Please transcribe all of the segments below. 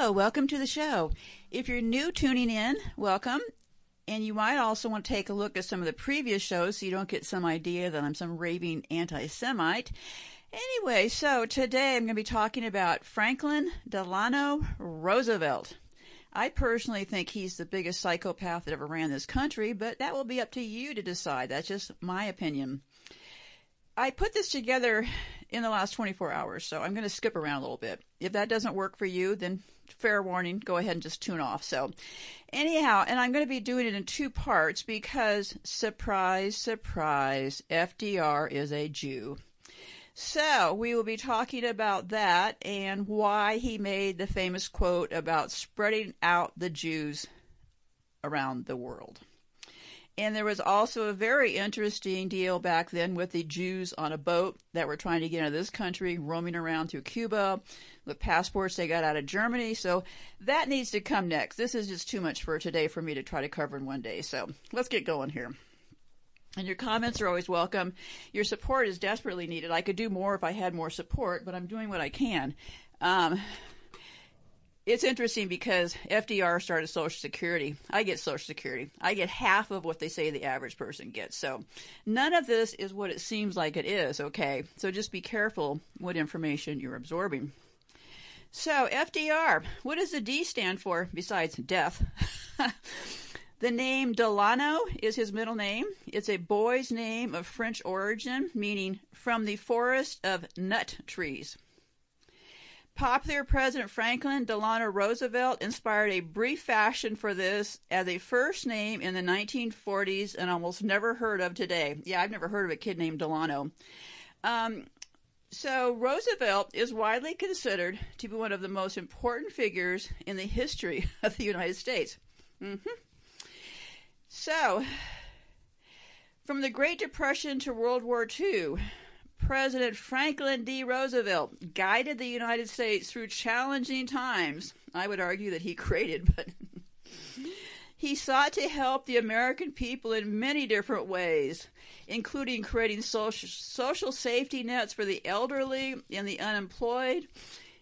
Hello, welcome to the show. If you're new tuning in, welcome. And you might also want to take a look at some of the previous shows so you don't get some idea that I'm some raving anti Semite. Anyway, so today I'm going to be talking about Franklin Delano Roosevelt. I personally think he's the biggest psychopath that ever ran this country, but that will be up to you to decide. That's just my opinion. I put this together in the last 24 hours, so I'm going to skip around a little bit. If that doesn't work for you, then fair warning, go ahead and just tune off. So, anyhow, and I'm going to be doing it in two parts because, surprise, surprise, FDR is a Jew. So, we will be talking about that and why he made the famous quote about spreading out the Jews around the world. And there was also a very interesting deal back then with the Jews on a boat that were trying to get into this country, roaming around through Cuba with passports they got out of Germany. So that needs to come next. This is just too much for today for me to try to cover in one day. So let's get going here. And your comments are always welcome. Your support is desperately needed. I could do more if I had more support, but I'm doing what I can. Um, it's interesting because FDR started Social Security. I get Social Security. I get half of what they say the average person gets. So none of this is what it seems like it is, okay? So just be careful what information you're absorbing. So FDR, what does the D stand for besides death? the name Delano is his middle name. It's a boy's name of French origin, meaning from the forest of nut trees. Popular President Franklin Delano Roosevelt inspired a brief fashion for this as a first name in the 1940s and almost never heard of today. Yeah, I've never heard of a kid named Delano. Um, so, Roosevelt is widely considered to be one of the most important figures in the history of the United States. Mm-hmm. So, from the Great Depression to World War II, President Franklin D. Roosevelt guided the United States through challenging times. I would argue that he created, but he sought to help the American people in many different ways, including creating social, social safety nets for the elderly and the unemployed.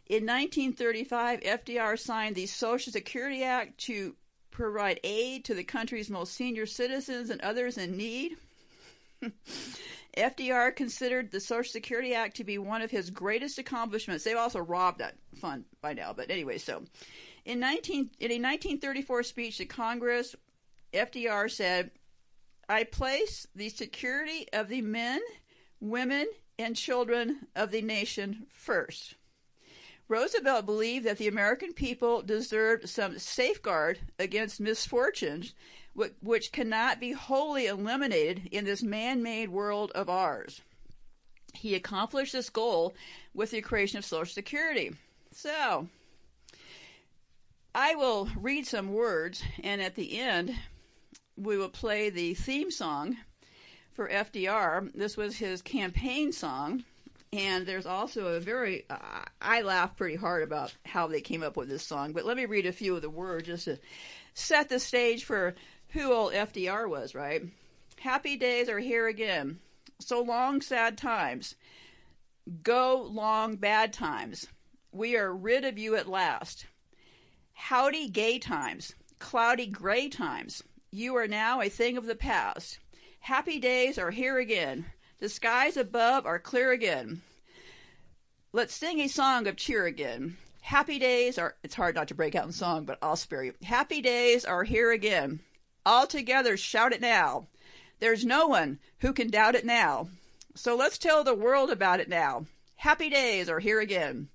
In 1935, FDR signed the Social Security Act to provide aid to the country's most senior citizens and others in need. FDR considered the Social Security Act to be one of his greatest accomplishments. They've also robbed that fund by now, but anyway, so in 19 in a 1934 speech to Congress, FDR said, "I place the security of the men, women, and children of the nation first. Roosevelt believed that the American people deserved some safeguard against misfortunes which cannot be wholly eliminated in this man made world of ours. He accomplished this goal with the creation of Social Security. So, I will read some words, and at the end, we will play the theme song for FDR. This was his campaign song. And there's also a very, uh, I laugh pretty hard about how they came up with this song, but let me read a few of the words just to set the stage for who old FDR was, right? Happy days are here again. So long, sad times. Go long, bad times. We are rid of you at last. Howdy, gay times. Cloudy, gray times. You are now a thing of the past. Happy days are here again. The skies above are clear again. Let's sing a song of cheer again. Happy days are, it's hard not to break out in song, but I'll spare you. Happy days are here again. All together shout it now. There's no one who can doubt it now. So let's tell the world about it now. Happy days are here again.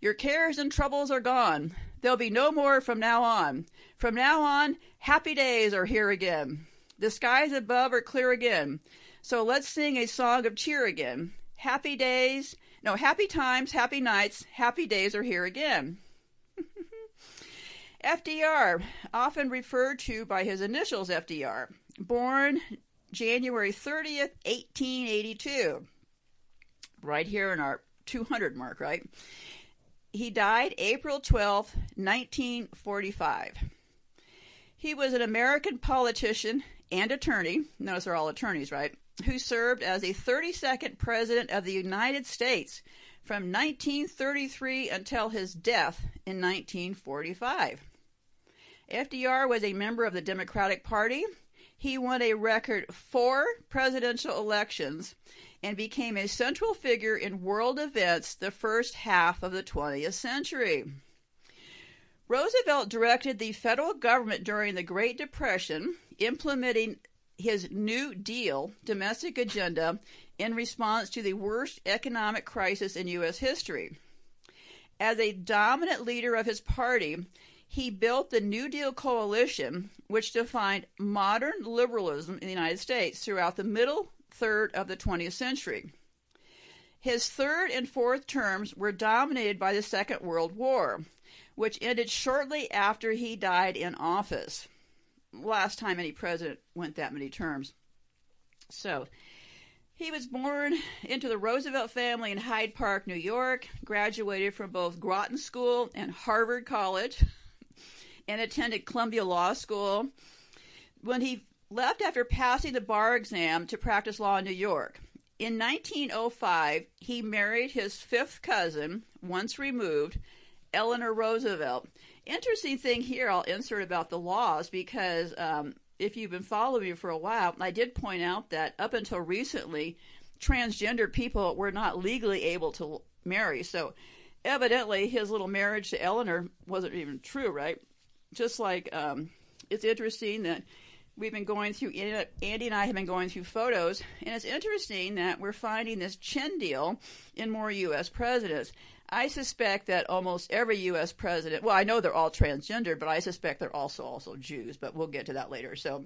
Your cares and troubles are gone. There'll be no more from now on. From now on, happy days are here again. The skies above are clear again. So let's sing a song of cheer again. Happy days, no, happy times, happy nights, happy days are here again. FDR, often referred to by his initials FDR, born January 30th, 1882. Right here in our 200 mark, right? He died April 12th, 1945. He was an American politician and attorney. Notice they're all attorneys, right? Who served as the 32nd President of the United States from 1933 until his death in 1945. FDR was a member of the Democratic Party. He won a record four presidential elections and became a central figure in world events the first half of the 20th century. Roosevelt directed the federal government during the Great Depression, implementing his New Deal domestic agenda in response to the worst economic crisis in U.S. history. As a dominant leader of his party, he built the New Deal coalition, which defined modern liberalism in the United States throughout the middle third of the 20th century. His third and fourth terms were dominated by the Second World War, which ended shortly after he died in office. Last time any president went that many terms. So, he was born into the Roosevelt family in Hyde Park, New York, graduated from both Groton School and Harvard College, and attended Columbia Law School. When he left after passing the bar exam to practice law in New York. In 1905, he married his fifth cousin, once removed, Eleanor Roosevelt. Interesting thing here, I'll insert about the laws because um, if you've been following me for a while, I did point out that up until recently, transgender people were not legally able to marry. So evidently, his little marriage to Eleanor wasn't even true, right? Just like um, it's interesting that we've been going through, Andy and I have been going through photos, and it's interesting that we're finding this chin deal in more U.S. presidents. I suspect that almost every U.S. president, well, I know they're all transgender, but I suspect they're also also Jews, but we'll get to that later. So,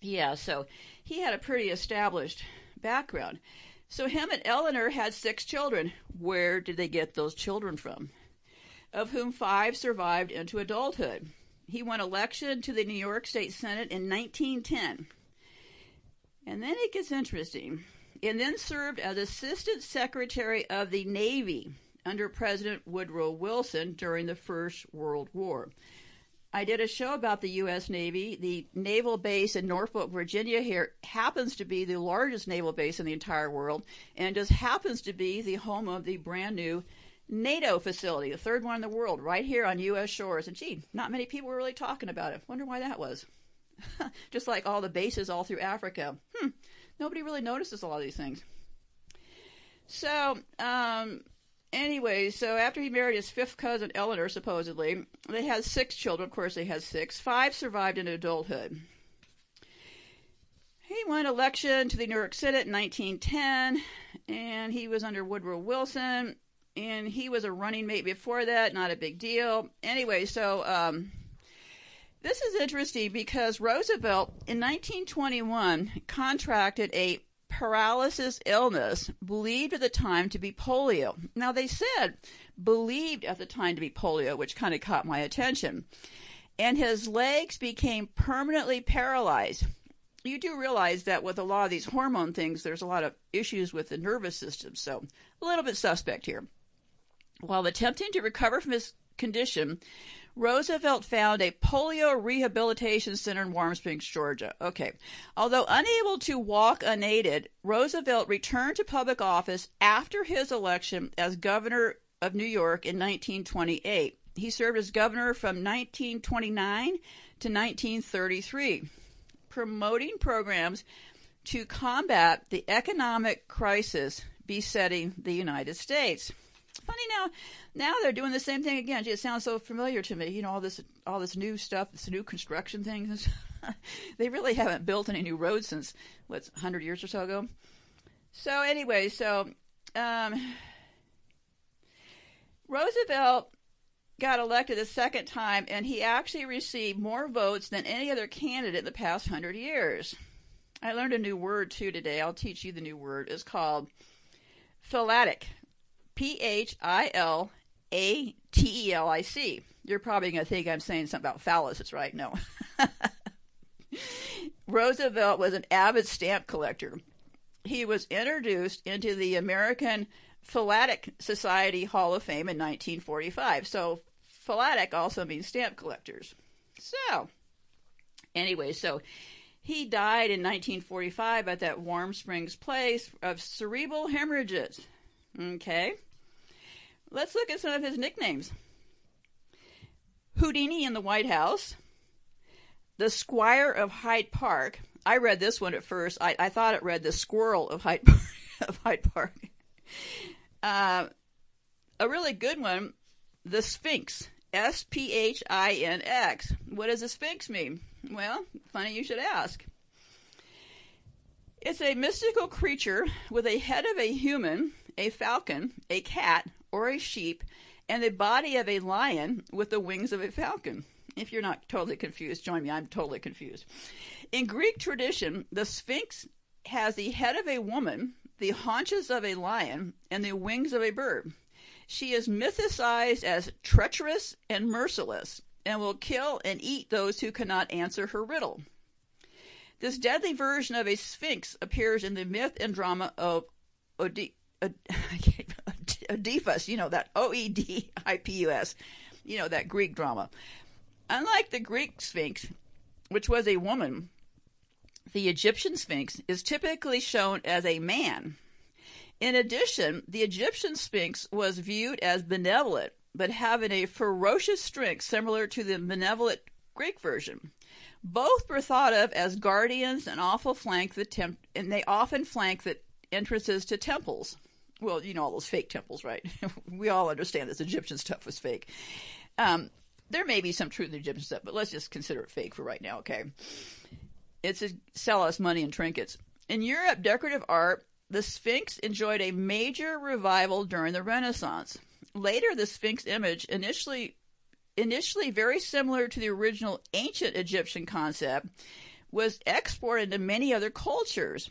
yeah, so he had a pretty established background. So him and Eleanor had six children. Where did they get those children from? Of whom five survived into adulthood. He won election to the New York State Senate in 1910. And then it gets interesting. And then served as Assistant Secretary of the Navy under President Woodrow Wilson during the First World War. I did a show about the U.S. Navy. The naval base in Norfolk, Virginia, here happens to be the largest naval base in the entire world, and just happens to be the home of the brand new NATO facility, the third one in the world, right here on U.S. shores. And gee, not many people were really talking about it. Wonder why that was. Just like all the bases all through Africa. Hmm, nobody really notices a lot of these things. So, um, anyway, so after he married his fifth cousin, Eleanor, supposedly, they had six children. Of course, they had six. Five survived into adulthood. He won election to the New York Senate in 1910, and he was under Woodrow Wilson and he was a running mate before that. Not a big deal. Anyway, so um, this is interesting because Roosevelt in 1921 contracted a paralysis illness believed at the time to be polio. Now they said believed at the time to be polio, which kind of caught my attention. And his legs became permanently paralyzed. You do realize that with a lot of these hormone things, there's a lot of issues with the nervous system. So a little bit suspect here. While attempting to recover from his condition, Roosevelt found a polio rehabilitation center in Warm Springs, Georgia. Okay. Although unable to walk unaided, Roosevelt returned to public office after his election as governor of New York in 1928. He served as governor from 1929 to 1933, promoting programs to combat the economic crisis besetting the United States funny now. Now they're doing the same thing again. Gee, it sounds so familiar to me. You know, all this all this new stuff, this new construction things. they really haven't built any new roads since what, hundred years or so ago. So anyway, so um, Roosevelt got elected a second time, and he actually received more votes than any other candidate in the past hundred years. I learned a new word too today. I'll teach you the new word. It's called philatic. P H I L A T E L I C. You're probably going to think I'm saying something about phalluses, right? No. Roosevelt was an avid stamp collector. He was introduced into the American Philatelic Society Hall of Fame in 1945. So, philatelic also means stamp collectors. So, anyway, so he died in 1945 at that Warm Springs place of cerebral hemorrhages. Okay. Let's look at some of his nicknames. Houdini in the White House, the Squire of Hyde Park. I read this one at first. I, I thought it read the Squirrel of Hyde Park. of Hyde Park. Uh, a really good one, the Sphinx. S P H I N X. What does a Sphinx mean? Well, funny you should ask. It's a mystical creature with a head of a human, a falcon, a cat, or a sheep, and the body of a lion with the wings of a falcon. If you're not totally confused, join me. I'm totally confused. In Greek tradition, the Sphinx has the head of a woman, the haunches of a lion, and the wings of a bird. She is mythicized as treacherous and merciless, and will kill and eat those who cannot answer her riddle. This deadly version of a sphinx appears in the myth and drama of Ode- Oedipus, you know, that O E D I P U S, you know, that Greek drama. Unlike the Greek sphinx, which was a woman, the Egyptian sphinx is typically shown as a man. In addition, the Egyptian sphinx was viewed as benevolent, but having a ferocious strength similar to the benevolent Greek version. Both were thought of as guardians and flank the temp- and they often flank the entrances to temples. Well, you know all those fake temples, right? we all understand this Egyptian stuff was fake. Um, there may be some truth in the Egyptian stuff, but let's just consider it fake for right now, okay? It's to sell us money and trinkets. In Europe, decorative art, the Sphinx enjoyed a major revival during the Renaissance. Later, the Sphinx image initially initially very similar to the original ancient Egyptian concept, was exported to many other cultures,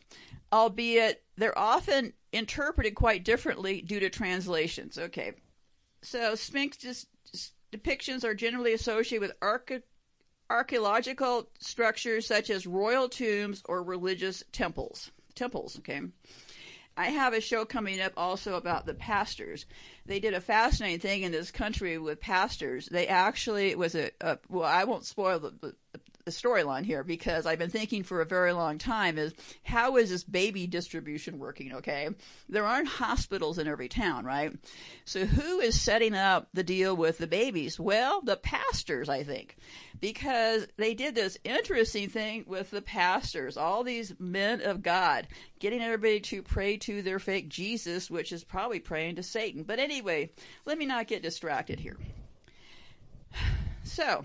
albeit they're often interpreted quite differently due to translations. Okay, so Sphinx depictions are generally associated with arch- archaeological structures such as royal tombs or religious temples. Temples, okay. I have a show coming up also about the pastors. They did a fascinating thing in this country with pastors. They actually it was a, a well, I won't spoil the, the, the storyline here because I've been thinking for a very long time is how is this baby distribution working? Okay, there aren't hospitals in every town, right? So who is setting up the deal with the babies? Well, the pastors, I think, because they did this interesting thing with the pastors, all these men of God, getting everybody to pray to their fake Jesus, which is probably praying to Satan. But anyway, let me not get distracted here. So,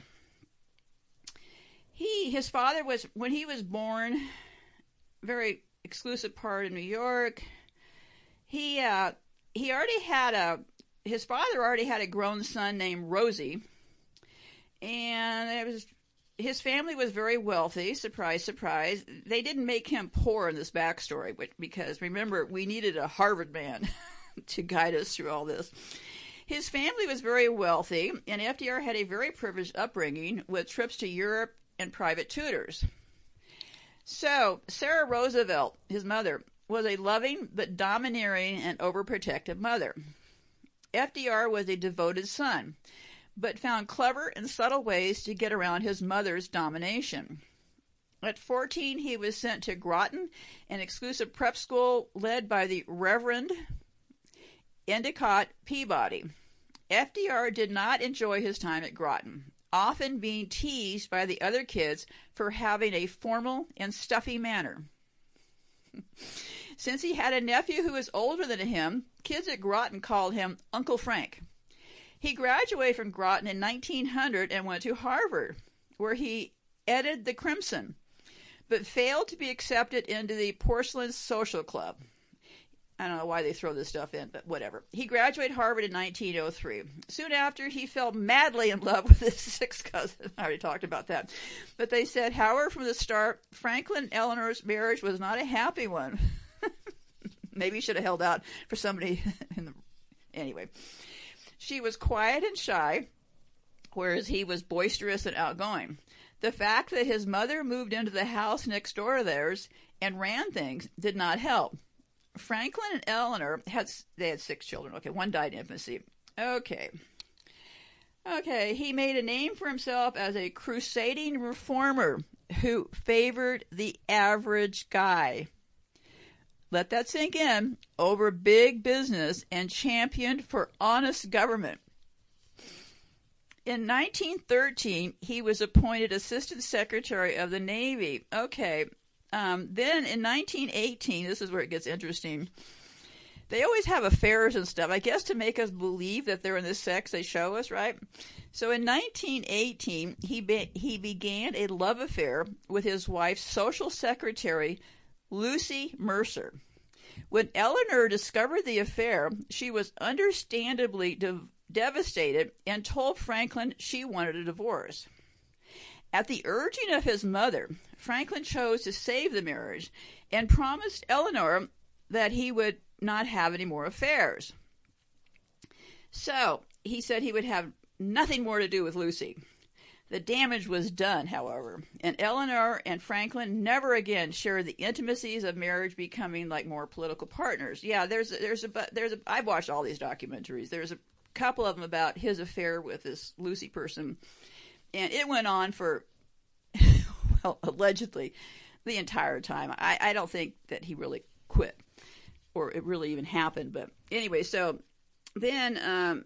he his father was when he was born very exclusive part of New York. He uh, he already had a his father already had a grown son named Rosie, and it was his family was very wealthy. Surprise, surprise. They didn't make him poor in this backstory, which, because remember we needed a Harvard man to guide us through all this. His family was very wealthy, and FDR had a very privileged upbringing with trips to Europe and private tutors. So, Sarah Roosevelt, his mother, was a loving but domineering and overprotective mother. FDR was a devoted son, but found clever and subtle ways to get around his mother's domination. At 14, he was sent to Groton, an exclusive prep school led by the Reverend Endicott Peabody. FDR did not enjoy his time at Groton often being teased by the other kids for having a formal and stuffy manner. Since he had a nephew who was older than him, kids at Groton called him Uncle Frank. He graduated from Groton in 1900 and went to Harvard, where he edited the Crimson, but failed to be accepted into the Porcellian Social Club. I don't know why they throw this stuff in, but whatever. He graduated Harvard in 1903. Soon after, he fell madly in love with his sixth cousin. I already talked about that. But they said, however, from the start, Franklin Eleanor's marriage was not a happy one. Maybe he should have held out for somebody in the. Anyway, she was quiet and shy, whereas he was boisterous and outgoing. The fact that his mother moved into the house next door to theirs and ran things did not help. Franklin and Eleanor had they had six children. Okay, one died in infancy. Okay. Okay, he made a name for himself as a crusading reformer who favored the average guy. let that sink in, over big business and championed for honest government. In 1913, he was appointed Assistant Secretary of the Navy. Okay. Um, then in 1918, this is where it gets interesting. They always have affairs and stuff, I guess, to make us believe that they're in the sex they show us, right? So in 1918, he be- he began a love affair with his wife's social secretary, Lucy Mercer. When Eleanor discovered the affair, she was understandably de- devastated and told Franklin she wanted a divorce. At the urging of his mother, Franklin chose to save the marriage and promised Eleanor that he would not have any more affairs. So he said he would have nothing more to do with Lucy. The damage was done, however, and Eleanor and Franklin never again shared the intimacies of marriage, becoming like more political partners. Yeah, there's a, there's a there's a I've watched all these documentaries. There's a couple of them about his affair with this Lucy person, and it went on for well allegedly the entire time. I, I don't think that he really quit or it really even happened. But anyway, so then um,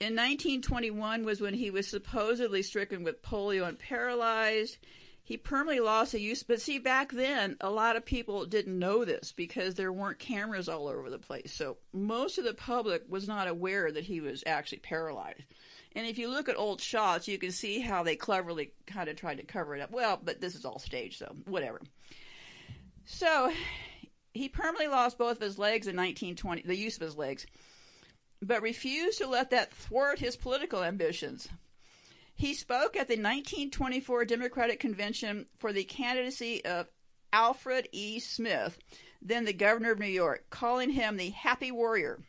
in 1921 was when he was supposedly stricken with polio and paralyzed. He permanently lost the use, but see, back then, a lot of people didn't know this because there weren't cameras all over the place. So most of the public was not aware that he was actually paralyzed. And if you look at old shots, you can see how they cleverly kind of tried to cover it up. Well, but this is all staged, so whatever. So he permanently lost both of his legs in 1920, the use of his legs but refused to let that thwart his political ambitions. He spoke at the 1924 Democratic Convention for the candidacy of Alfred E. Smith, then the governor of New York, calling him the Happy Warrior.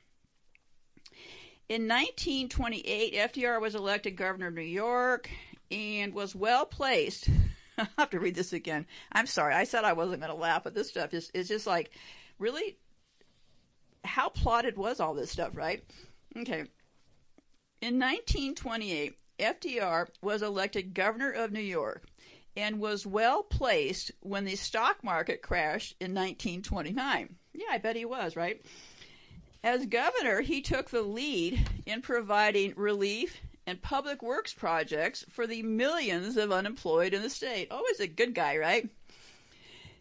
In 1928, FDR was elected governor of New York and was well placed. I have to read this again. I'm sorry. I said I wasn't going to laugh, but this stuff is, is just like, really how plotted was all this stuff, right? Okay. In 1928, FDR was elected governor of New York and was well placed when the stock market crashed in 1929. Yeah, I bet he was, right? As governor, he took the lead in providing relief and public works projects for the millions of unemployed in the state. Always a good guy, right?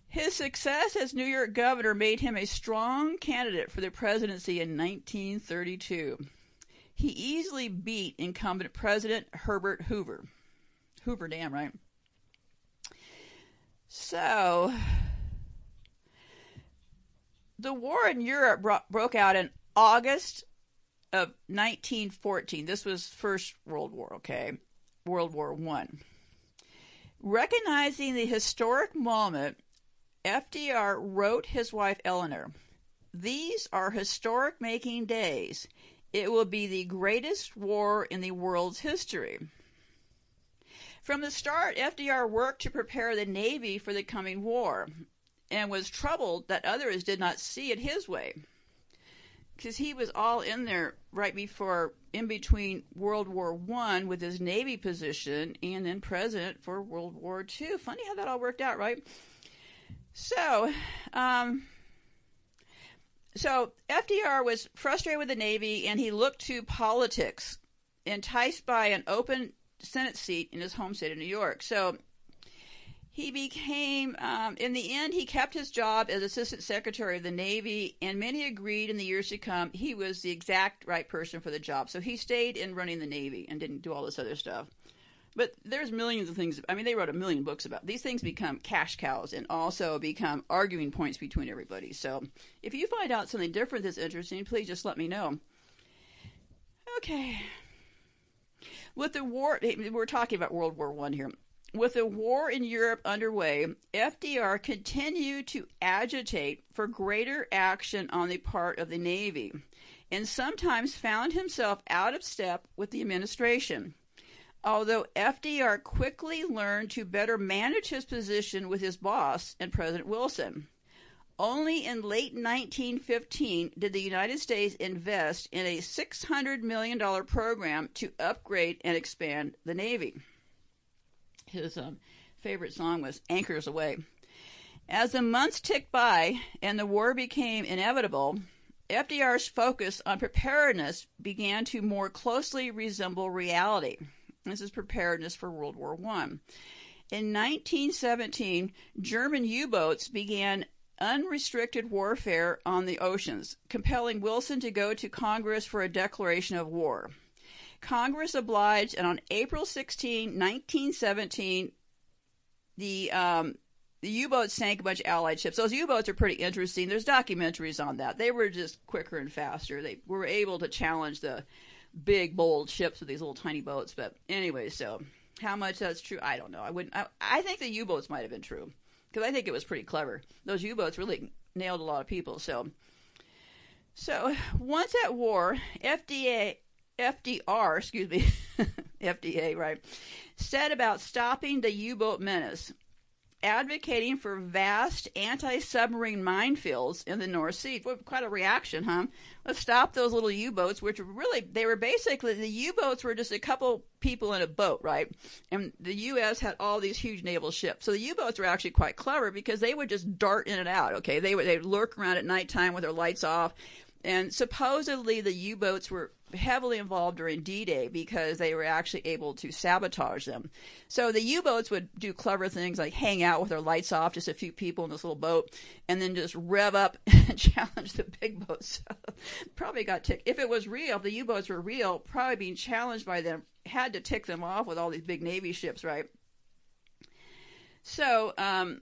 His success as New York governor made him a strong candidate for the presidency in 1932. He easily beat incumbent President Herbert Hoover. Hoover Dam, right? So, the war in Europe bro- broke out in August of 1914. This was First World War, okay? World War One. Recognizing the historic moment FDR wrote his wife Eleanor, These are historic making days. It will be the greatest war in the world's history. From the start, FDR worked to prepare the Navy for the coming war and was troubled that others did not see it his way. Because he was all in there right before, in between World War One with his Navy position and then president for World War Two. Funny how that all worked out, right? So, um, so FDR was frustrated with the Navy and he looked to politics, enticed by an open Senate seat in his home state of New York. So he became, um, in the end, he kept his job as Assistant Secretary of the Navy, and many agreed in the years to come he was the exact right person for the job. So he stayed in running the Navy and didn't do all this other stuff. But there's millions of things. I mean, they wrote a million books about these things. Become cash cows and also become arguing points between everybody. So if you find out something different that's interesting, please just let me know. Okay. With the war, we're talking about World War One here. With the war in Europe underway, FDR continued to agitate for greater action on the part of the Navy, and sometimes found himself out of step with the administration. Although FDR quickly learned to better manage his position with his boss and President Wilson. Only in late 1915 did the United States invest in a $600 million program to upgrade and expand the Navy. His um, favorite song was Anchors Aweigh. As the months ticked by and the war became inevitable, FDR's focus on preparedness began to more closely resemble reality. This is preparedness for World War I. In 1917, German U boats began unrestricted warfare on the oceans, compelling Wilson to go to Congress for a declaration of war. Congress obliged, and on April 16, 1917, the um, the U-boats sank a bunch of Allied ships. Those U-boats are pretty interesting. There's documentaries on that. They were just quicker and faster. They were able to challenge the big, bold ships with these little tiny boats. But anyway, so how much that's true, I don't know. I wouldn't. I, I think the U-boats might have been true because I think it was pretty clever. Those U-boats really nailed a lot of people. So, so once at war, FDA, FDR, excuse me, FDA, right, said about stopping the U-boat menace advocating for vast anti-submarine minefields in the North Sea. Quite a reaction, huh? Let's stop those little U-boats, which were really, they were basically, the U-boats were just a couple people in a boat, right? And the U.S. had all these huge naval ships. So the U-boats were actually quite clever because they would just dart in and out, okay? They would, they'd lurk around at nighttime with their lights off. And supposedly the U-boats were heavily involved during D-Day because they were actually able to sabotage them. So the U-boats would do clever things like hang out with their lights off, just a few people in this little boat, and then just rev up and challenge the big boats. probably got ticked. If it was real, if the U-boats were real, probably being challenged by them had to tick them off with all these big Navy ships, right? So, um,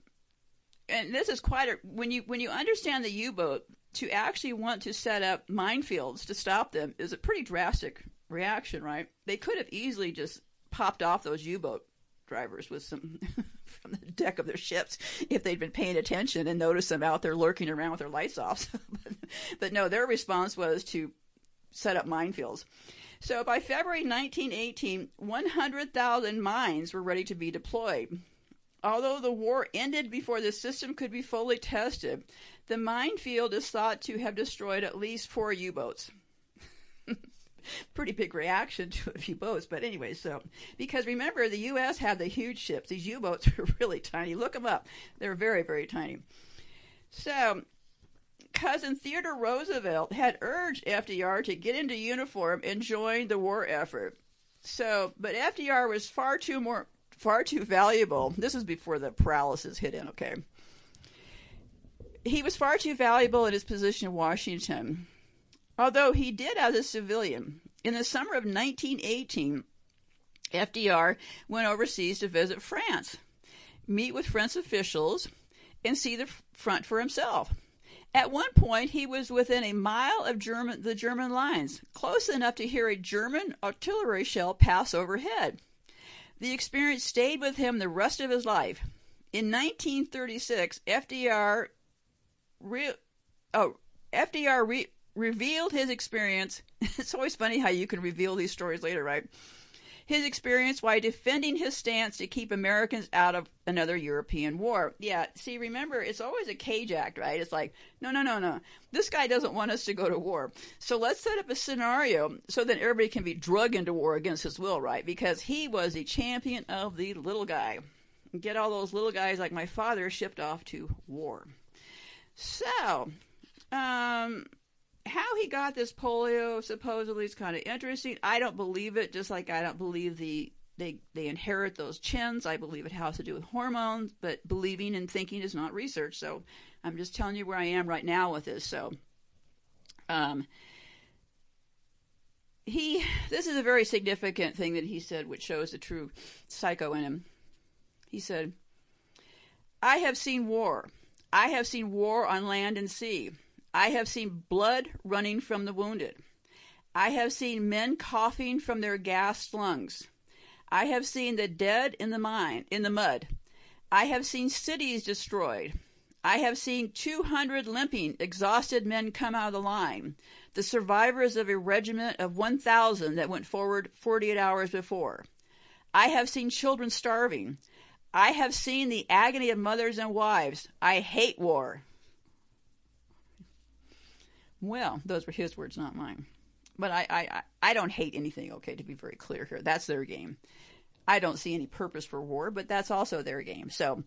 and this is quite a when you when you understand the U-boat to actually want to set up minefields to stop them is a pretty drastic reaction, right? They could have easily just popped off those U-boat drivers with some from the deck of their ships if they'd been paying attention and noticed them out there lurking around with their lights off. but, but no, their response was to set up minefields. So by February 1918, 100,000 mines were ready to be deployed. Although the war ended before the system could be fully tested, the minefield is thought to have destroyed at least four U boats. Pretty big reaction to a few boats, but anyway, so because remember the U.S. had the huge ships; these U boats were really tiny. Look them up; they're very, very tiny. So, cousin Theodore Roosevelt had urged FDR to get into uniform and join the war effort. So, but FDR was far too more far too valuable. This is before the paralysis hit in. Okay he was far too valuable in his position in Washington, although he did as a civilian. In the summer of 1918, FDR went overseas to visit France, meet with French officials, and see the front for himself. At one point, he was within a mile of German, the German lines, close enough to hear a German artillery shell pass overhead. The experience stayed with him the rest of his life. In 1936, FDR oh, FDR re- revealed his experience. it's always funny how you can reveal these stories later, right? His experience while defending his stance to keep Americans out of another European war. Yeah, see, remember, it's always a cage act, right? It's like, no, no, no, no. This guy doesn't want us to go to war. So let's set up a scenario so that everybody can be drugged into war against his will, right? Because he was a champion of the little guy. Get all those little guys like my father shipped off to war. So, um, how he got this polio supposedly is kind of interesting. I don't believe it, just like I don't believe the they they inherit those chins. I believe it has to do with hormones, but believing and thinking is not research. So I'm just telling you where I am right now with this. So, um, he this is a very significant thing that he said, which shows the true psycho in him. He said, "I have seen war." I have seen war on land and sea. I have seen blood running from the wounded. I have seen men coughing from their gassed lungs. I have seen the dead in the mine, in the mud. I have seen cities destroyed. I have seen 200 limping, exhausted men come out of the line, the survivors of a regiment of 1,000 that went forward 48 hours before. I have seen children starving. I have seen the agony of mothers and wives. I hate war. Well, those were his words, not mine. But I, I, I don't hate anything, okay, to be very clear here. That's their game. I don't see any purpose for war, but that's also their game. So,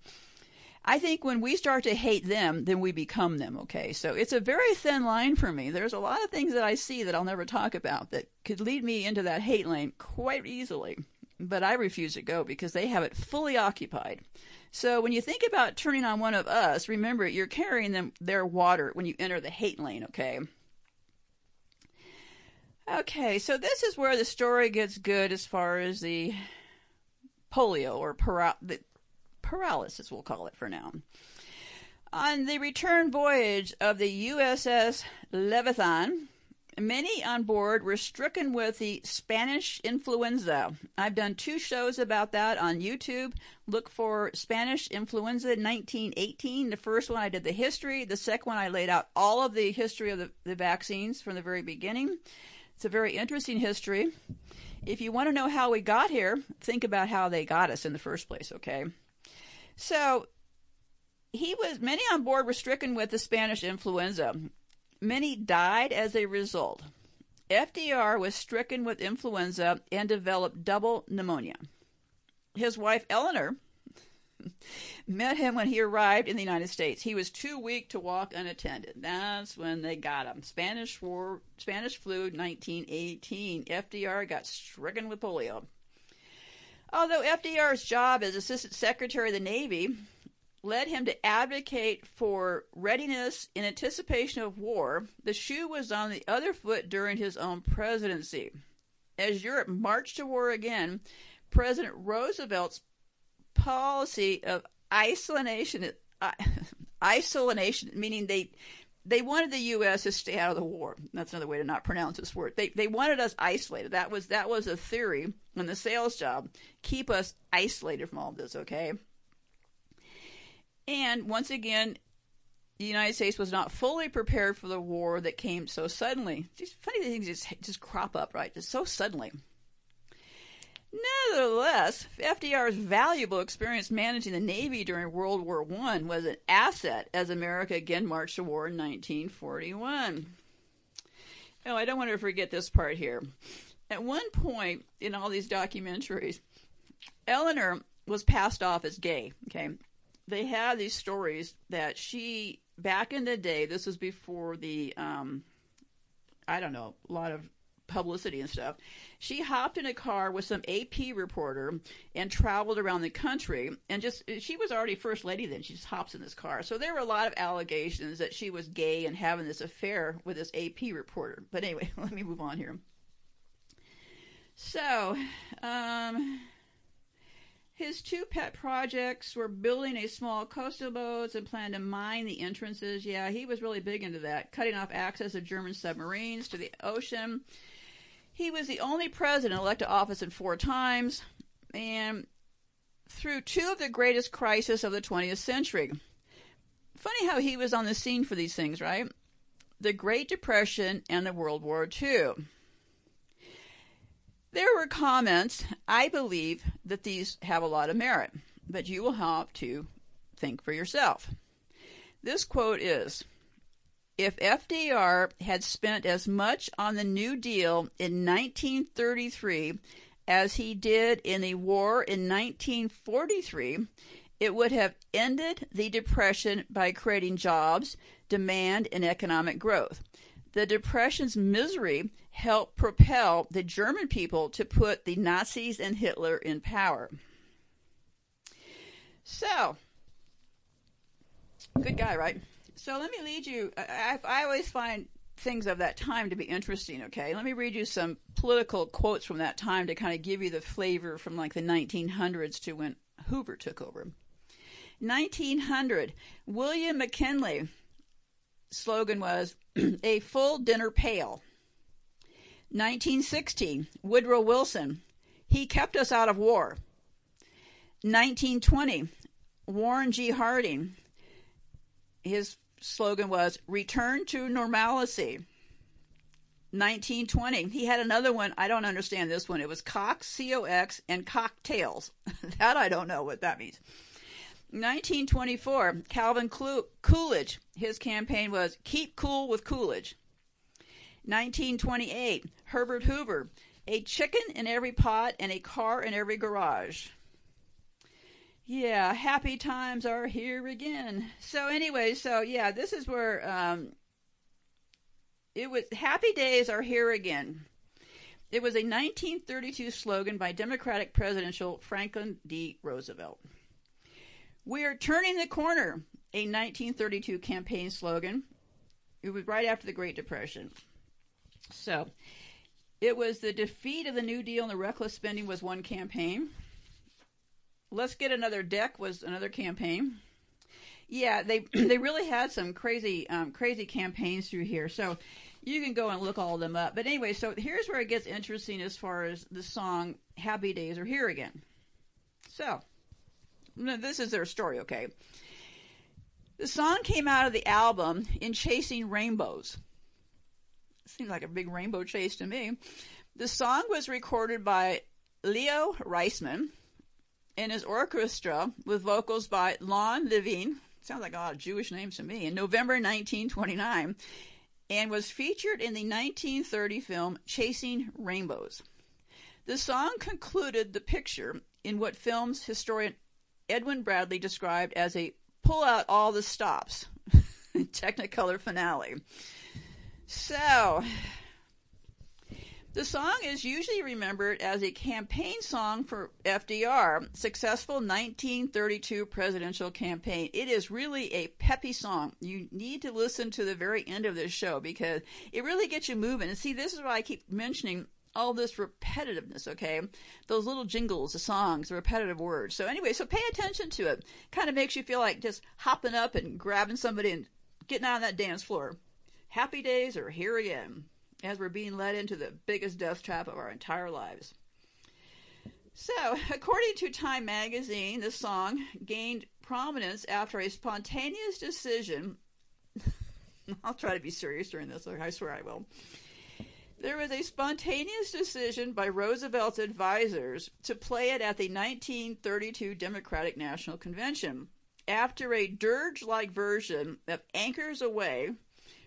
I think when we start to hate them, then we become them, okay? So it's a very thin line for me. There's a lot of things that I see that I'll never talk about that could lead me into that hate lane quite easily. But I refuse to go because they have it fully occupied. So when you think about turning on one of us, remember you're carrying them their water when you enter the hate lane, okay? Okay, so this is where the story gets good as far as the polio or para- the paralysis, we'll call it for now. On the return voyage of the USS Leviathan, many on board were stricken with the Spanish influenza. I've done two shows about that on YouTube. Look for Spanish influenza 1918. The first one I did the history. The second one I laid out all of the history of the, the vaccines from the very beginning. It's a very interesting history. If you want to know how we got here, think about how they got us in the first place, okay? So he was many on board were stricken with the Spanish influenza. Many died as a result. FDR was stricken with influenza and developed double pneumonia. His wife Eleanor met him when he arrived in the United States. He was too weak to walk unattended. That's when they got him. Spanish War, Spanish flu, 1918. FDR got stricken with polio. Although FDR's job as Assistant Secretary of the Navy led him to advocate for readiness in anticipation of war, the shoe was on the other foot during his own presidency. As Europe marched to war again, President Roosevelt's policy of isolation, uh, meaning they they wanted the U.S. to stay out of the war. That's another way to not pronounce this word. They they wanted us isolated. That was that was a theory in the sales job. Keep us isolated from all of this, okay? And once again, the United States was not fully prepared for the war that came so suddenly. These funny things just just crop up, right? Just so suddenly. Nevertheless, FDR's valuable experience managing the Navy during World War I was an asset as America again marched to war in 1941. Oh, I don't want to forget this part here. At one point in all these documentaries, Eleanor was passed off as gay. Okay, they had these stories that she back in the day. This was before the um, I don't know a lot of publicity and stuff. She hopped in a car with some AP reporter and traveled around the country. And just she was already first lady then. She just hops in this car. So there were a lot of allegations that she was gay and having this affair with this AP reporter. But anyway, let me move on here. So, um, his two pet projects were building a small coastal boats and planned to mine the entrances. Yeah, he was really big into that, cutting off access of German submarines to the ocean. He was the only president elected to office in four times, and through two of the greatest crises of the 20th century. Funny how he was on the scene for these things, right? The Great Depression and the World War II. There were comments. I believe that these have a lot of merit, but you will have to think for yourself. This quote is If FDR had spent as much on the New Deal in 1933 as he did in the war in 1943, it would have ended the Depression by creating jobs, demand, and economic growth. The Depression's misery helped propel the German people to put the Nazis and Hitler in power. So, good guy, right? So let me lead you. I, I always find things of that time to be interesting, okay? Let me read you some political quotes from that time to kind of give you the flavor from like the 1900s to when Hoover took over. 1900, William McKinley slogan was a full dinner pail. 1916, Woodrow Wilson, he kept us out of war. 1920, Warren G. Harding, his slogan was return to normalcy. 1920, he had another one. I don't understand this one. It was Cox, C O X, and cocktails. that I don't know what that means. 1924, Calvin Coolidge, his campaign was Keep Cool with Coolidge. 1928, Herbert Hoover, a chicken in every pot and a car in every garage. Yeah, happy times are here again. So anyway, so yeah, this is where um, it was. Happy days are here again. It was a 1932 slogan by Democratic presidential Franklin D. Roosevelt. We are turning the corner, a 1932 campaign slogan. It was right after the Great Depression. So, it was the defeat of the New Deal and the reckless spending was one campaign. Let's get another deck was another campaign. Yeah, they they really had some crazy um, crazy campaigns through here. So you can go and look all of them up. But anyway, so here's where it gets interesting as far as the song "Happy Days Are Here Again." So this is their story, okay? The song came out of the album In Chasing Rainbows. Seems like a big rainbow chase to me. The song was recorded by Leo Reisman and his orchestra with vocals by Lou Levin. Sounds like a lot of Jewish names to me. In November 1929, and was featured in the 1930 film Chasing Rainbows. The song concluded the picture in what film's historian Edwin Bradley described as a pull out all the stops Technicolor finale. So, the song is usually remembered as a campaign song for FDR, successful 1932 presidential campaign. It is really a peppy song. You need to listen to the very end of this show because it really gets you moving. And see, this is why I keep mentioning all this repetitiveness, okay? Those little jingles, the songs, the repetitive words. So anyway, so pay attention to it. Kind of makes you feel like just hopping up and grabbing somebody and getting on that dance floor. Happy days are here again as we're being led into the biggest death trap of our entire lives. So, according to Time magazine, the song gained prominence after a spontaneous decision. I'll try to be serious during this, I swear I will there was a spontaneous decision by Roosevelt's advisers to play it at the 1932 Democratic National Convention. After a dirge like version of Anchors Aweigh,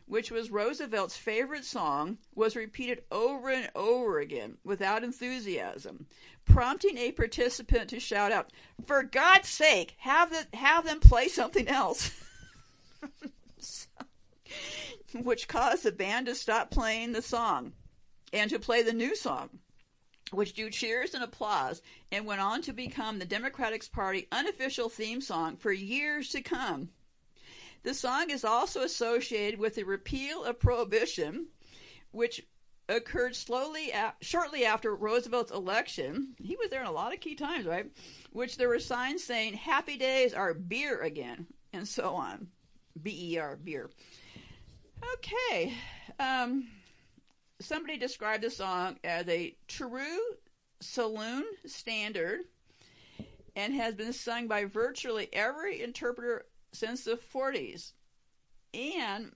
which was Roosevelt's favorite song, was repeated over and over again without enthusiasm, prompting a participant to shout out, For God's sake, have, the, have them play something else. which caused the band to stop playing the song and to play the new song, which drew cheers and applause and went on to become the Democratic Party unofficial theme song for years to come. The song is also associated with the repeal of prohibition, which occurred slowly shortly after Roosevelt's election. He was there in a lot of key times, right? Which there were signs saying "Happy days are beer again," and so on. B E R beer. Okay. Um, somebody described the song as a true saloon standard and has been sung by virtually every interpreter since the 40s. And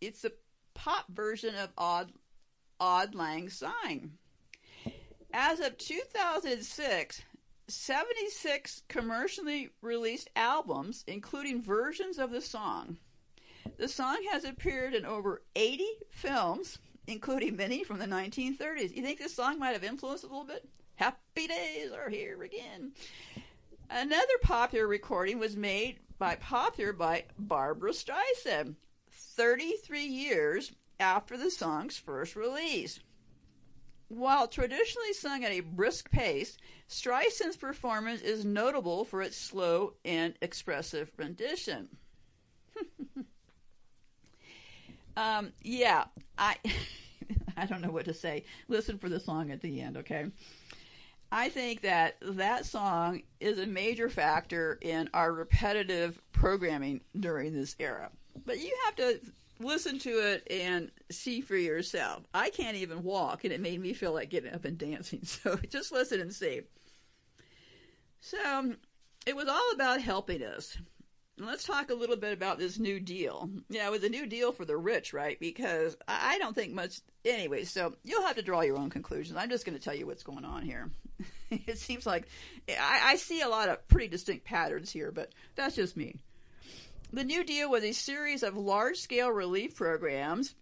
it's a pop version of Odd, Auld Lang Syne. As of 2006, 76 commercially released albums, including versions of the song. The song has appeared in over 80 films including many from the 1930s. You think this song might have influenced a little bit? Happy days are here again. Another popular recording was made by popular by Barbra Streisand 33 years after the song's first release. While traditionally sung at a brisk pace, Streisand's performance is notable for its slow and expressive rendition. um, yeah, I I don't know what to say. Listen for the song at the end, okay? I think that that song is a major factor in our repetitive programming during this era. But you have to listen to it and see for yourself. I can't even walk, and it made me feel like getting up and dancing. So just listen and see. So it was all about helping us let's talk a little bit about this new deal. Yeah, it was a new deal for the rich, right? Because I don't think much. Anyway, so you'll have to draw your own conclusions. I'm just going to tell you what's going on here. it seems like I, I see a lot of pretty distinct patterns here, but that's just me. The New Deal was a series of large scale relief programs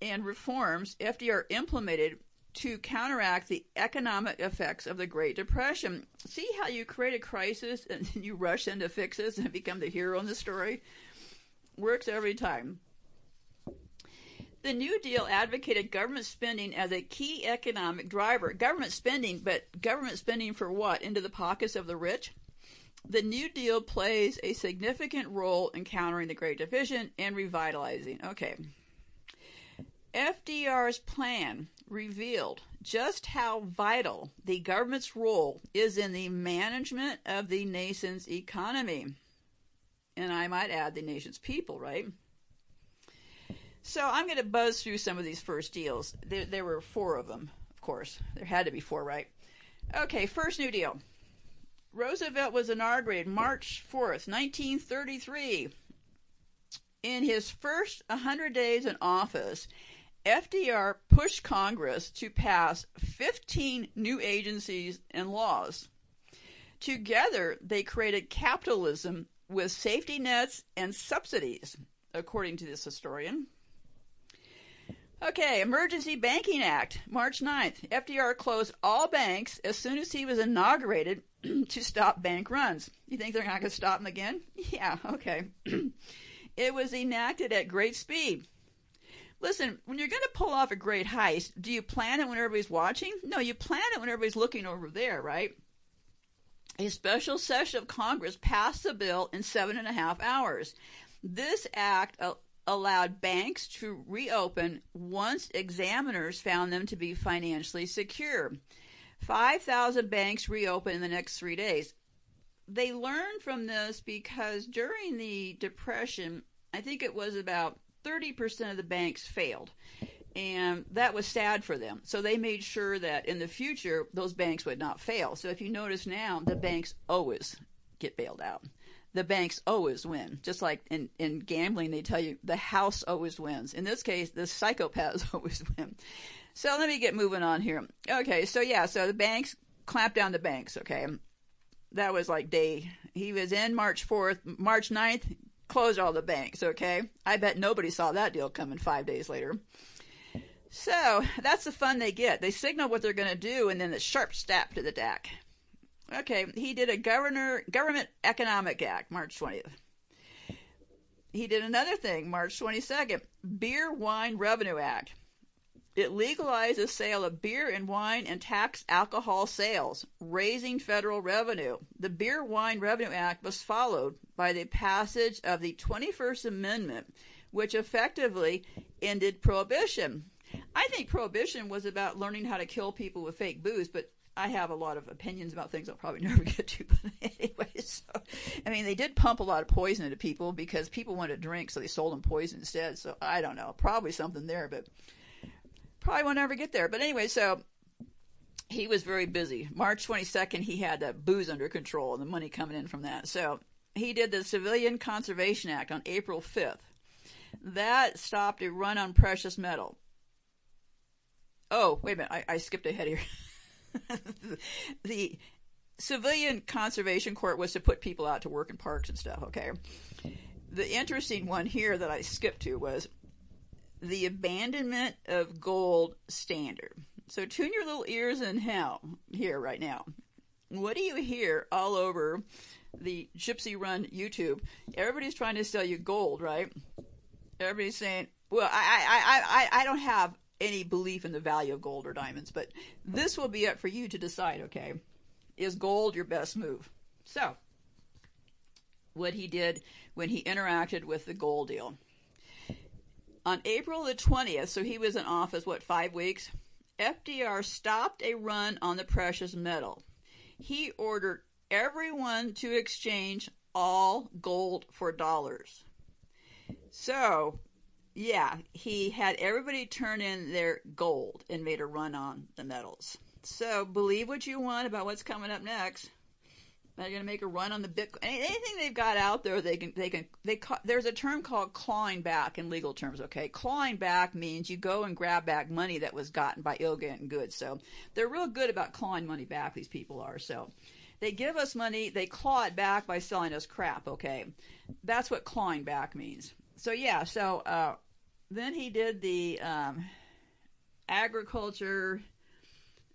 and reforms FDR implemented to counteract the economic effects of the Great Depression. See how you create a crisis and then you rush into fixes and become the hero in the story? Works every time. The New Deal advocated government spending as a key economic driver. Government spending, but government spending for what? Into the pockets of the rich? The New Deal plays a significant role in countering the Great Depression and revitalizing. Okay. FDR's plan revealed just how vital the government's role is in the management of the nation's economy. And I might add the nation's people, right? So I'm going to buzz through some of these first deals. There, there were four of them, of course. There had to be four, right? Okay, first New Deal. Roosevelt was inaugurated March 4th, 1933. In his first 100 days in office, FDR pushed Congress to pass 15 new agencies and laws. Together, they created capitalism with safety nets and subsidies, according to this historian. Okay, Emergency Banking Act, March 9th. FDR closed all banks as soon as he was inaugurated to stop bank runs. You think they're not going to stop them again? Yeah, okay. it was enacted at great speed. Listen, when you're going to pull off a great heist, do you plan it when everybody's watching? No, you plan it when everybody's looking over there, right? A special session of Congress passed the bill in seven and a half hours. This act allowed banks to reopen once examiners found them to be financially secure. 5,000 banks reopened in the next three days. They learned from this because during the Depression, I think it was about 30% of the banks failed. And that was sad for them. So they made sure that in the future, those banks would not fail. So if you notice now, the banks always get bailed out. The banks always win. Just like in, in gambling, they tell you the house always wins. In this case, the psychopaths always win. So let me get moving on here. Okay, so yeah, so the banks clamped down the banks, okay. That was like day, he was in March 4th, March 9th, closed all the banks, okay? I bet nobody saw that deal coming five days later. So that's the fun they get. They signal what they're going to do, and then a sharp stab to the deck. Okay, he did a governor government economic act, March 20th. He did another thing, March 22nd, Beer Wine Revenue Act. It legalizes sale of beer and wine and tax alcohol sales, raising federal revenue. The Beer Wine Revenue Act was followed by the passage of the 21st Amendment, which effectively ended prohibition. I think prohibition was about learning how to kill people with fake booze, but I have a lot of opinions about things I'll probably never get to. But anyway, so I mean, they did pump a lot of poison into people because people wanted to drink, so they sold them poison instead. So I don't know, probably something there, but probably won't ever get there. But anyway, so he was very busy. March 22nd, he had the booze under control and the money coming in from that. So he did the Civilian Conservation Act on April 5th. That stopped a run on precious metal. Oh, wait a minute. I, I skipped ahead here. the Civilian Conservation Corps was to put people out to work in parks and stuff, okay? The interesting one here that I skipped to was the abandonment of gold standard. So tune your little ears in hell here right now. What do you hear all over the Gypsy Run YouTube? Everybody's trying to sell you gold, right? Everybody's saying, well, I, I, I, I don't have any belief in the value of gold or diamonds, but this will be up for you to decide, okay? Is gold your best move? So, what he did when he interacted with the gold deal. On April the 20th, so he was in office, what, five weeks? FDR stopped a run on the precious metal. He ordered everyone to exchange all gold for dollars. So, yeah, he had everybody turn in their gold and made a run on the metals. So, believe what you want about what's coming up next. They're going to make a run on the Bitcoin. Anything they've got out there, they can, they can, they, there's a term called clawing back in legal terms, okay? Clawing back means you go and grab back money that was gotten by ill-gotten goods. So they're real good about clawing money back, these people are. So they give us money, they claw it back by selling us crap, okay? That's what clawing back means. So yeah, so, uh, then he did the, um, agriculture,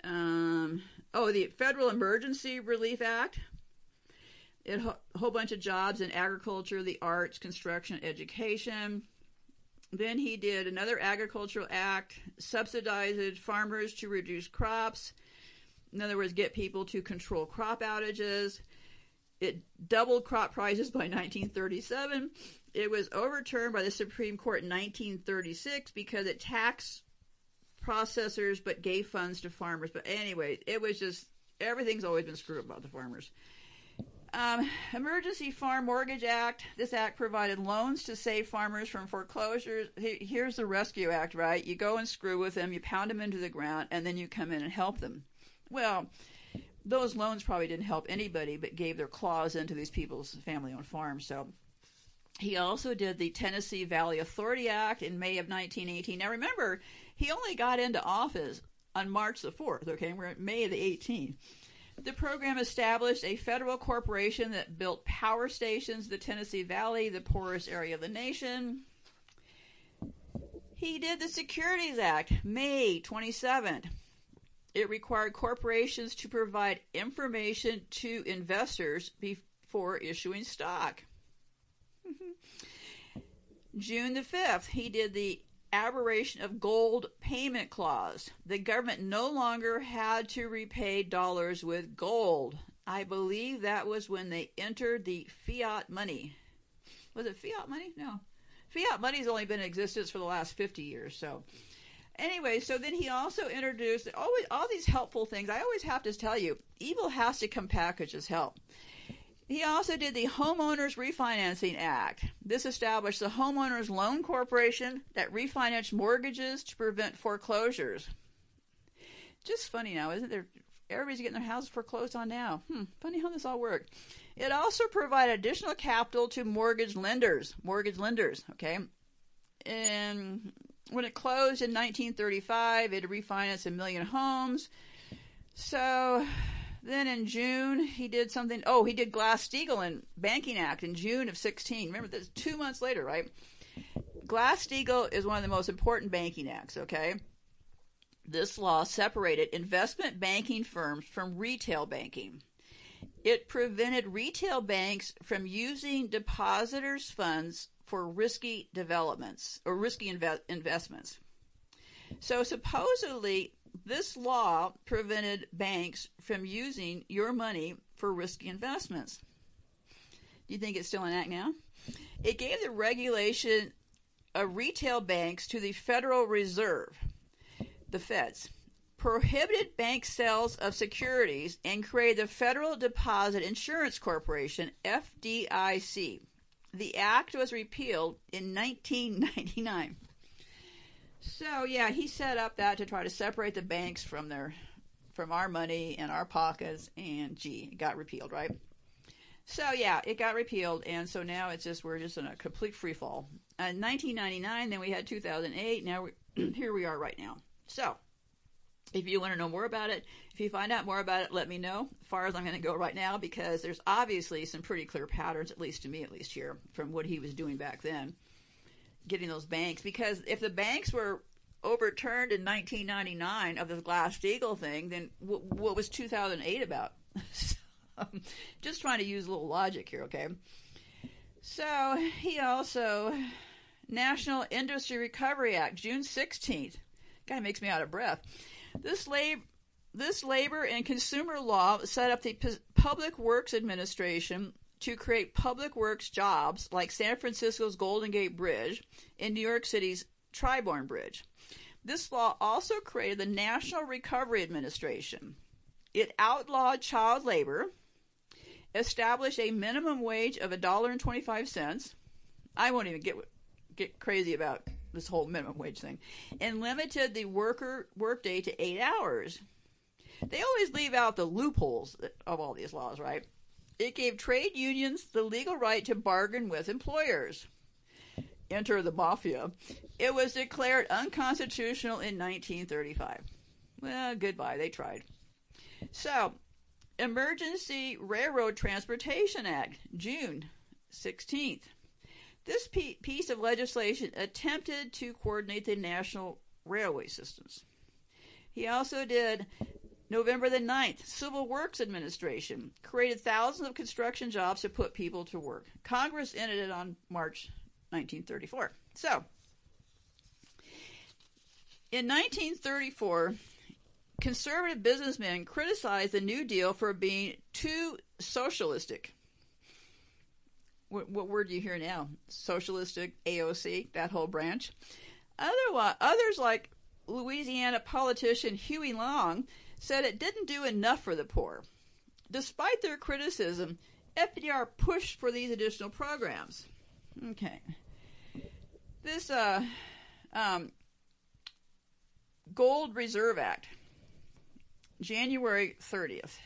Um, oh, the Federal Emergency Relief Act. It a whole bunch of jobs in agriculture, the arts, construction, education. Then he did another agricultural act, subsidized farmers to reduce crops. In other words, get people to control crop outages. It doubled crop prices by 1937. It was overturned by the Supreme Court in 1936 because it taxed processors but gave funds to farmers. But anyway, it was just everything's always been screwed about the farmers. Um, Emergency Farm Mortgage Act. This act provided loans to save farmers from foreclosures. Here's the Rescue Act, right? You go and screw with them, you pound them into the ground, and then you come in and help them. Well, those loans probably didn't help anybody, but gave their claws into these people's family-owned farms. So he also did the Tennessee Valley Authority Act in May of 1918. Now remember, he only got into office on March the 4th, okay? We're at May the 18th. The program established a federal corporation that built power stations the Tennessee Valley, the poorest area of the nation. He did the Securities Act, May 27th. It required corporations to provide information to investors before issuing stock. June the 5th, he did the aberration of gold payment clause. The government no longer had to repay dollars with gold. I believe that was when they entered the fiat money. Was it fiat money? No. Fiat money's only been in existence for the last 50 years, so anyway, so then he also introduced always all these helpful things. I always have to tell you, evil has to come packaged as help. He also did the Homeowners Refinancing Act. This established the Homeowners Loan Corporation that refinanced mortgages to prevent foreclosures. Just funny now, isn't there? Everybody's getting their houses foreclosed on now. Hmm, funny how this all worked. It also provided additional capital to mortgage lenders. Mortgage lenders, okay? And when it closed in 1935, it refinanced a million homes. So then in June, he did something. Oh, he did Glass-Steagall and Banking Act in June of 16. Remember, this two months later, right? Glass-Steagall is one of the most important banking acts, okay? This law separated investment banking firms from retail banking. It prevented retail banks from using depositors' funds for risky developments or risky inve- investments. So supposedly, this law prevented banks from using your money for risky investments. Do you think it's still in act now? It gave the regulation of retail banks to the Federal Reserve, the feds, prohibited bank sales of securities, and created the Federal Deposit Insurance Corporation, FDIC. The act was repealed in 1999. So yeah, he set up that to try to separate the banks from their from our money and our pockets, and gee, it got repealed, right? So yeah, it got repealed, and so now it's just we're just in a complete free fall. In 1999, then we had 2008. Now here we are right now. So if you want to know more about it, if you find out more about it, let me know. As far as I'm going to go right now, because there's obviously some pretty clear patterns, at least to me, at least here, from what he was doing back then getting those banks because if the banks were overturned in 1999 of the Glass-Steagall thing, then w- what was 2008 about? just trying to use a little logic here, okay? So he also National Industry Recovery Act, June 16th. Kind of makes me out of breath. This labor this labor and consumer law set up the P- Public Works Administration to create public works jobs like San Francisco's Golden Gate Bridge and New York City's Triborough Bridge. This law also created the National Recovery Administration. It outlawed child labor, established a minimum wage of $1.25. I won't even get get crazy about this whole minimum wage thing, and limited the worker workday to 8 hours. They always leave out the loopholes of all these laws, right? It gave trade unions the legal right to bargain with employers. Enter the mafia. It was declared unconstitutional in 1935. Well, goodbye, they tried. So, Emergency Railroad Transportation Act, June 16th. This piece of legislation attempted to coordinate the national railway systems. He also did November the 9th, Civil Works Administration created thousands of construction jobs to put people to work. Congress ended it on March 1934. So, in 1934, conservative businessmen criticized the New Deal for being too socialistic. What, what word do you hear now? Socialistic, AOC, that whole branch. Otherwise, others like Louisiana politician Huey Long said it didn't do enough for the poor. Despite their criticism, FDR pushed for these additional programs. Okay. This uh, um, Gold Reserve Act, January 30th.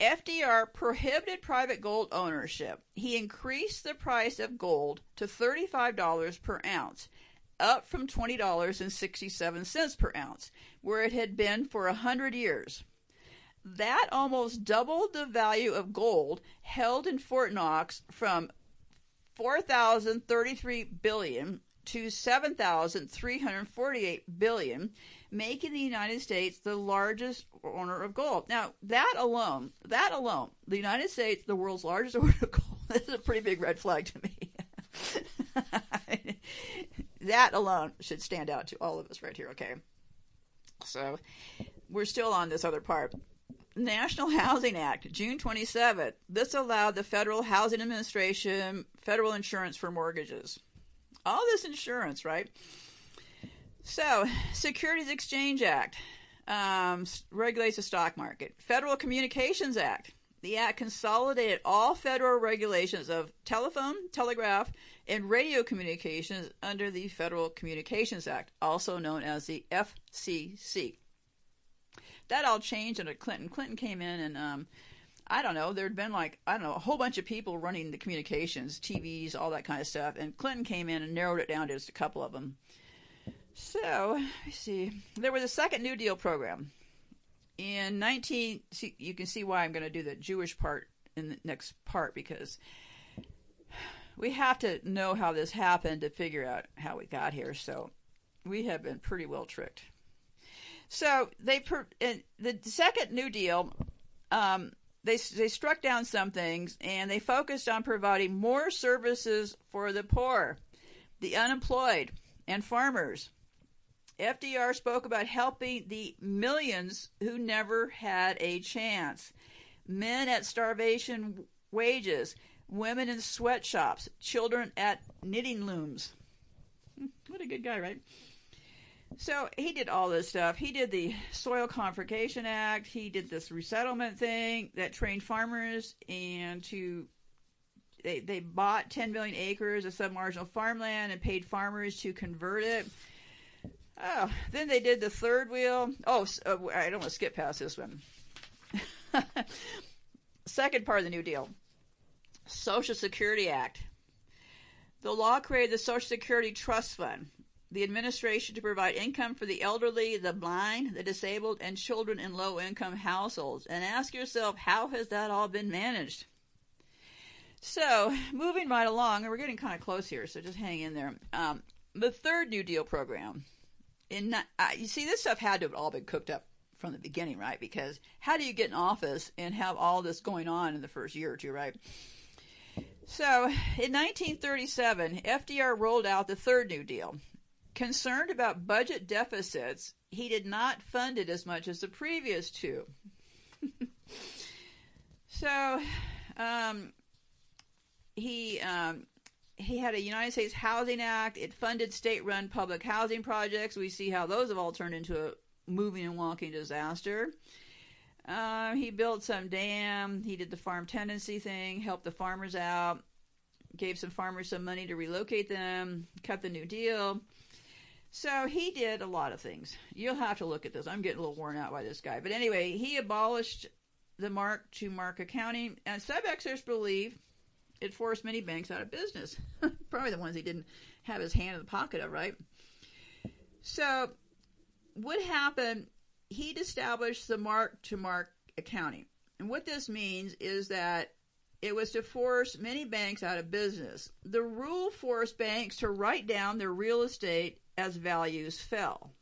FDR prohibited private gold ownership. He increased the price of gold to $35 per ounce up from $20.67 per ounce, where it had been for a hundred years. That almost doubled the value of gold held in Fort Knox from 4,033 billion to 7,348 billion, making the United States the largest owner of gold. Now, that alone, that alone, the United States, the world's largest owner of gold, this is a pretty big red flag to me. that alone should stand out to all of us right here, okay? So we're still on this other part. National Housing Act, June 27th. This allowed the Federal Housing Administration federal insurance for mortgages. All this insurance, right? So, Securities Exchange Act um, regulates the stock market. Federal Communications Act. The act consolidated all federal regulations of telephone, telegraph, and radio communications under the Federal Communications Act, also known as the FCC. That all changed under Clinton. Clinton came in and um, I don't know, there'd been like, I don't know, a whole bunch of people running the communications, TVs, all that kind of stuff. And Clinton came in and narrowed it down to just a couple of them. So, let's see. There was a second New Deal program. In 19, see, you can see why I'm going to do the Jewish part in the next part because we have to know how this happened to figure out how we got here. So we have been pretty well tricked. So they per, the second New Deal, um, they they struck down some things and they focused on providing more services for the poor, the unemployed, and farmers. FDR spoke about helping the millions who never had a chance, men at starvation wages, women in sweatshops, children at knitting looms. Hmm, what a good guy, right? So he did all this stuff. He did the Soil Conservation Act. He did this resettlement thing that trained farmers and to they they bought 10 million acres of submarginal farmland and paid farmers to convert it. Oh, then they did the third wheel. Oh, uh, I don't want to skip past this one. Second part of the New Deal. Social Security Act. The law created the Social Security Trust Fund, the administration to provide income for the elderly, the blind, the disabled, and children in low income households. And ask yourself, how has that all been managed? So, moving right along, and we're getting kind of close here, so just hang in there. Um, the third New Deal program. You see, this stuff had to have all been cooked up from the beginning, right? Because how do you get in office and have all this going on in the first year or two, right? So, in 1937, FDR rolled out the third New Deal. Concerned about budget deficits, he did not fund it as much as the previous two. so, um, he um, he had a United States Housing Act. It funded state-run public housing projects. We see how those have all turned into a moving and walking disaster. Uh, he built some dam. He did the farm tenancy thing, helped the farmers out, gave some farmers some money to relocate them, cut the New Deal. So he did a lot of things. You'll have to look at this. I'm getting a little worn out by this guy. But anyway, he abolished the mark to mark accounting, and experts believe it forced many banks out of business. Probably the ones he didn't have his hand in the pocket of, right? So, what happened he'd established the mark to mark accounting. And what this means is that it was to force many banks out of business. The rule forced banks to write down their real estate as values fell.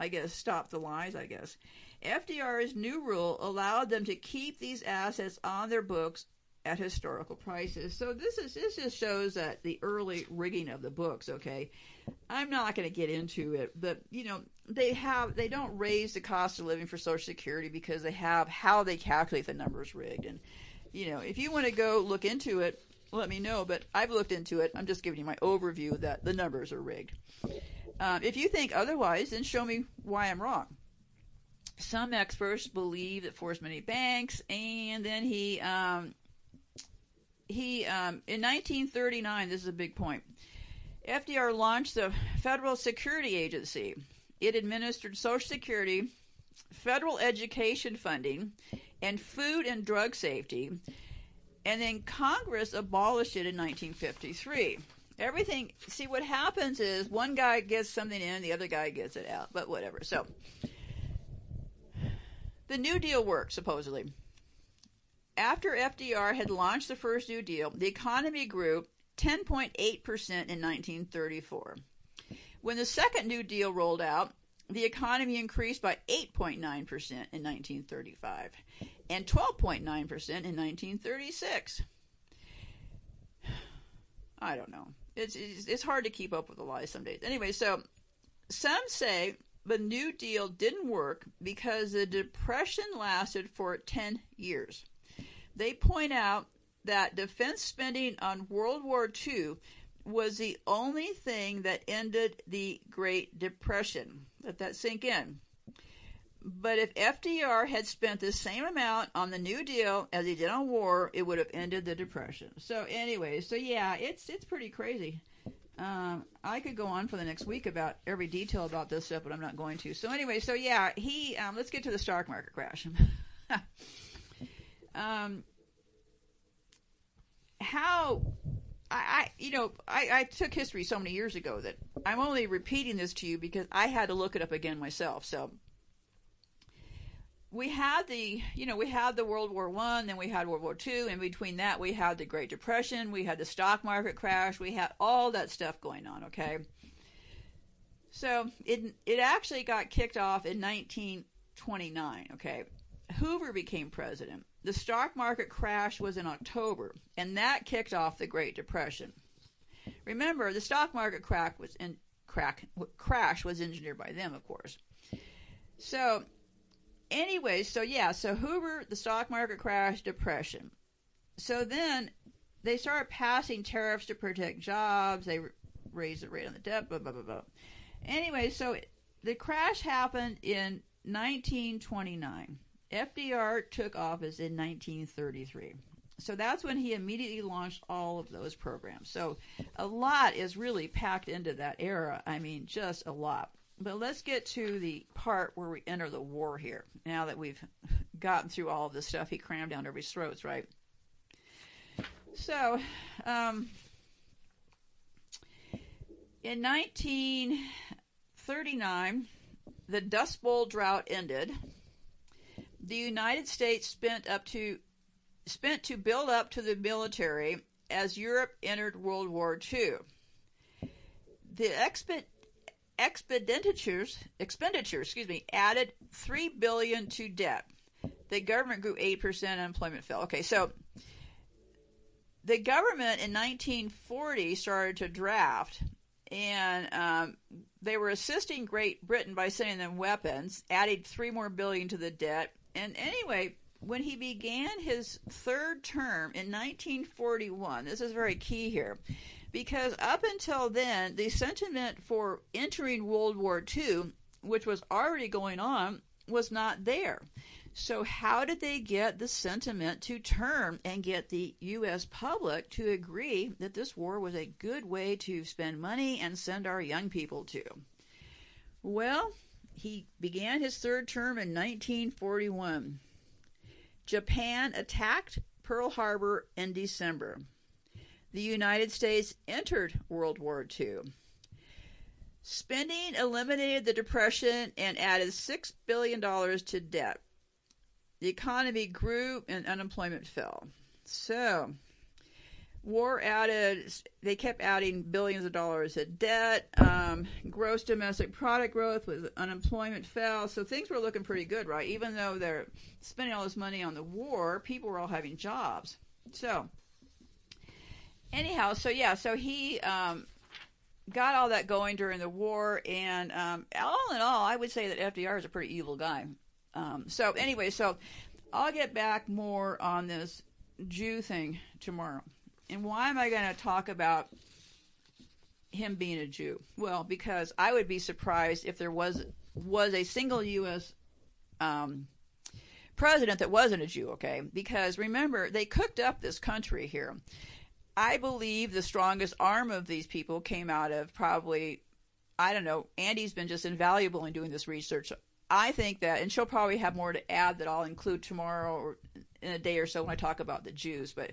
I guess stop the lies, I guess. FDR's new rule allowed them to keep these assets on their books at historical prices. So this is this just shows that the early rigging of the books, okay. I'm not going to get into it, but you know, they have they don't raise the cost of living for social security because they have how they calculate the numbers rigged and you know, if you want to go look into it, let me know, but I've looked into it. I'm just giving you my overview that the numbers are rigged. Um, if you think otherwise, then show me why I'm wrong. Some experts believe that forced many banks, and then he um, he um, in 1939. This is a big point. FDR launched the Federal Security Agency. It administered Social Security, federal education funding, and food and drug safety. And then Congress abolished it in 1953. Everything, see, what happens is one guy gets something in, the other guy gets it out, but whatever. So, the New Deal worked, supposedly. After FDR had launched the first New Deal, the economy grew 10.8% in 1934. When the second New Deal rolled out, the economy increased by 8.9% in 1935 and 12.9% in 1936. I don't know. It's, it's, it's hard to keep up with the lies some days. Anyway, so some say the New Deal didn't work because the Depression lasted for 10 years. They point out that defense spending on World War II was the only thing that ended the Great Depression. Let that sink in. But if FDR had spent the same amount on the New Deal as he did on war, it would have ended the Depression. So anyway, so yeah, it's it's pretty crazy. Um, I could go on for the next week about every detail about this stuff, but I'm not going to. So anyway, so yeah, he. Um, let's get to the stock market crash. um, how I, I, you know, I, I took history so many years ago that I'm only repeating this to you because I had to look it up again myself. So we had the, you know, we had the World War One, then we had World War Two. and between that, we had the Great Depression, we had the stock market crash, we had all that stuff going on. Okay, so it it actually got kicked off in 1929. Okay, Hoover became president. The stock market crash was in October, and that kicked off the Great Depression. Remember, the stock market crack was in crack crash was engineered by them, of course. So anyway, so yeah, so Hoover, the stock market crash, depression. So then they started passing tariffs to protect jobs. They raised the rate on the debt, blah, blah, blah, blah. Anyway, so the crash happened in 1929. FDR took office in 1933. So that's when he immediately launched all of those programs. So a lot is really packed into that era. I mean, just a lot. But let's get to the part where we enter the war here. Now that we've gotten through all of the stuff he crammed down everybody's throats, right? So, um, in 1939, the Dust Bowl drought ended. The United States spent up to spent to build up to the military as Europe entered World War II. The expert expenditures expenditures excuse me added 3 billion to debt the government grew 8% unemployment fell okay so the government in 1940 started to draft and um, they were assisting great britain by sending them weapons added 3 more billion to the debt and anyway when he began his third term in 1941 this is very key here because up until then, the sentiment for entering World War II, which was already going on, was not there. So, how did they get the sentiment to turn and get the U.S. public to agree that this war was a good way to spend money and send our young people to? Well, he began his third term in 1941. Japan attacked Pearl Harbor in December the United States entered World War II. Spending eliminated the Depression and added $6 billion to debt. The economy grew and unemployment fell. So, war added, they kept adding billions of dollars of debt. Um, gross domestic product growth was unemployment fell. So things were looking pretty good, right? Even though they're spending all this money on the war, people were all having jobs. So, anyhow, so yeah, so he um, got all that going during the war, and um, all in all, I would say that FDR is a pretty evil guy. Um, so anyway, so I'll get back more on this Jew thing tomorrow. And why am I going to talk about him being a Jew? Well, because I would be surprised if there was was a single U.S. Um, president that wasn't a Jew. Okay, because remember they cooked up this country here. I believe the strongest arm of these people came out of probably I don't know. Andy's been just invaluable in doing this research. I think that, and she'll probably have more to add that I'll include tomorrow or in a day or so when I talk about the Jews. But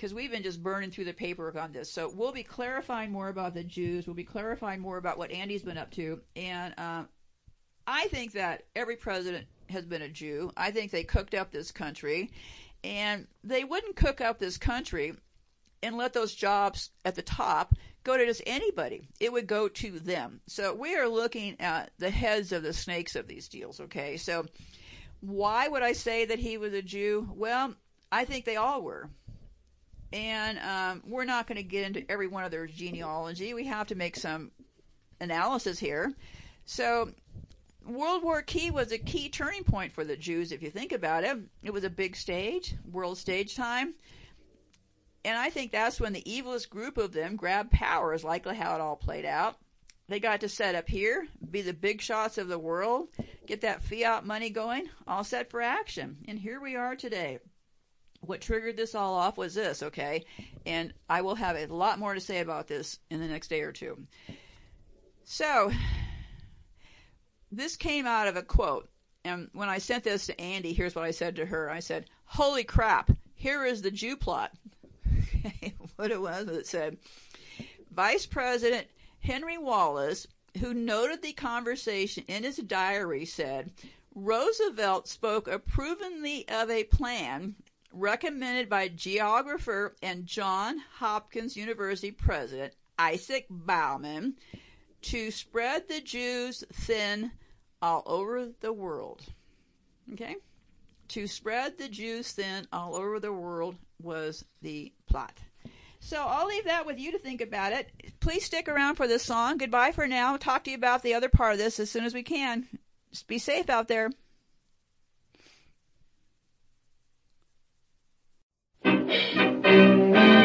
because we've been just burning through the paperwork on this. So we'll be clarifying more about the Jews. We'll be clarifying more about what Andy's been up to. And um, I think that every president has been a Jew. I think they cooked up this country. And they wouldn't cook up this country and let those jobs at the top go to just anybody. It would go to them. So we are looking at the heads of the snakes of these deals, okay? So why would I say that he was a Jew? Well, I think they all were and um, we're not going to get into every one of their genealogy. We have to make some analysis here. So, World War II was a key turning point for the Jews, if you think about it. It was a big stage, world stage time. And I think that's when the evilest group of them grabbed power, is likely how it all played out. They got to set up here, be the big shots of the world, get that fiat money going, all set for action. And here we are today what triggered this all off was this, okay? And I will have a lot more to say about this in the next day or two. So, this came out of a quote. And when I sent this to Andy, here's what I said to her I said, Holy crap, here is the Jew plot. what it was, it said, Vice President Henry Wallace, who noted the conversation in his diary, said, Roosevelt spoke approvingly of a plan recommended by geographer and John Hopkins University president Isaac Bowman to spread the Jews thin all over the world. Okay? To spread the Jews thin all over the world was the plot. So I'll leave that with you to think about it. Please stick around for this song. Goodbye for now. talk to you about the other part of this as soon as we can. Just be safe out there. Música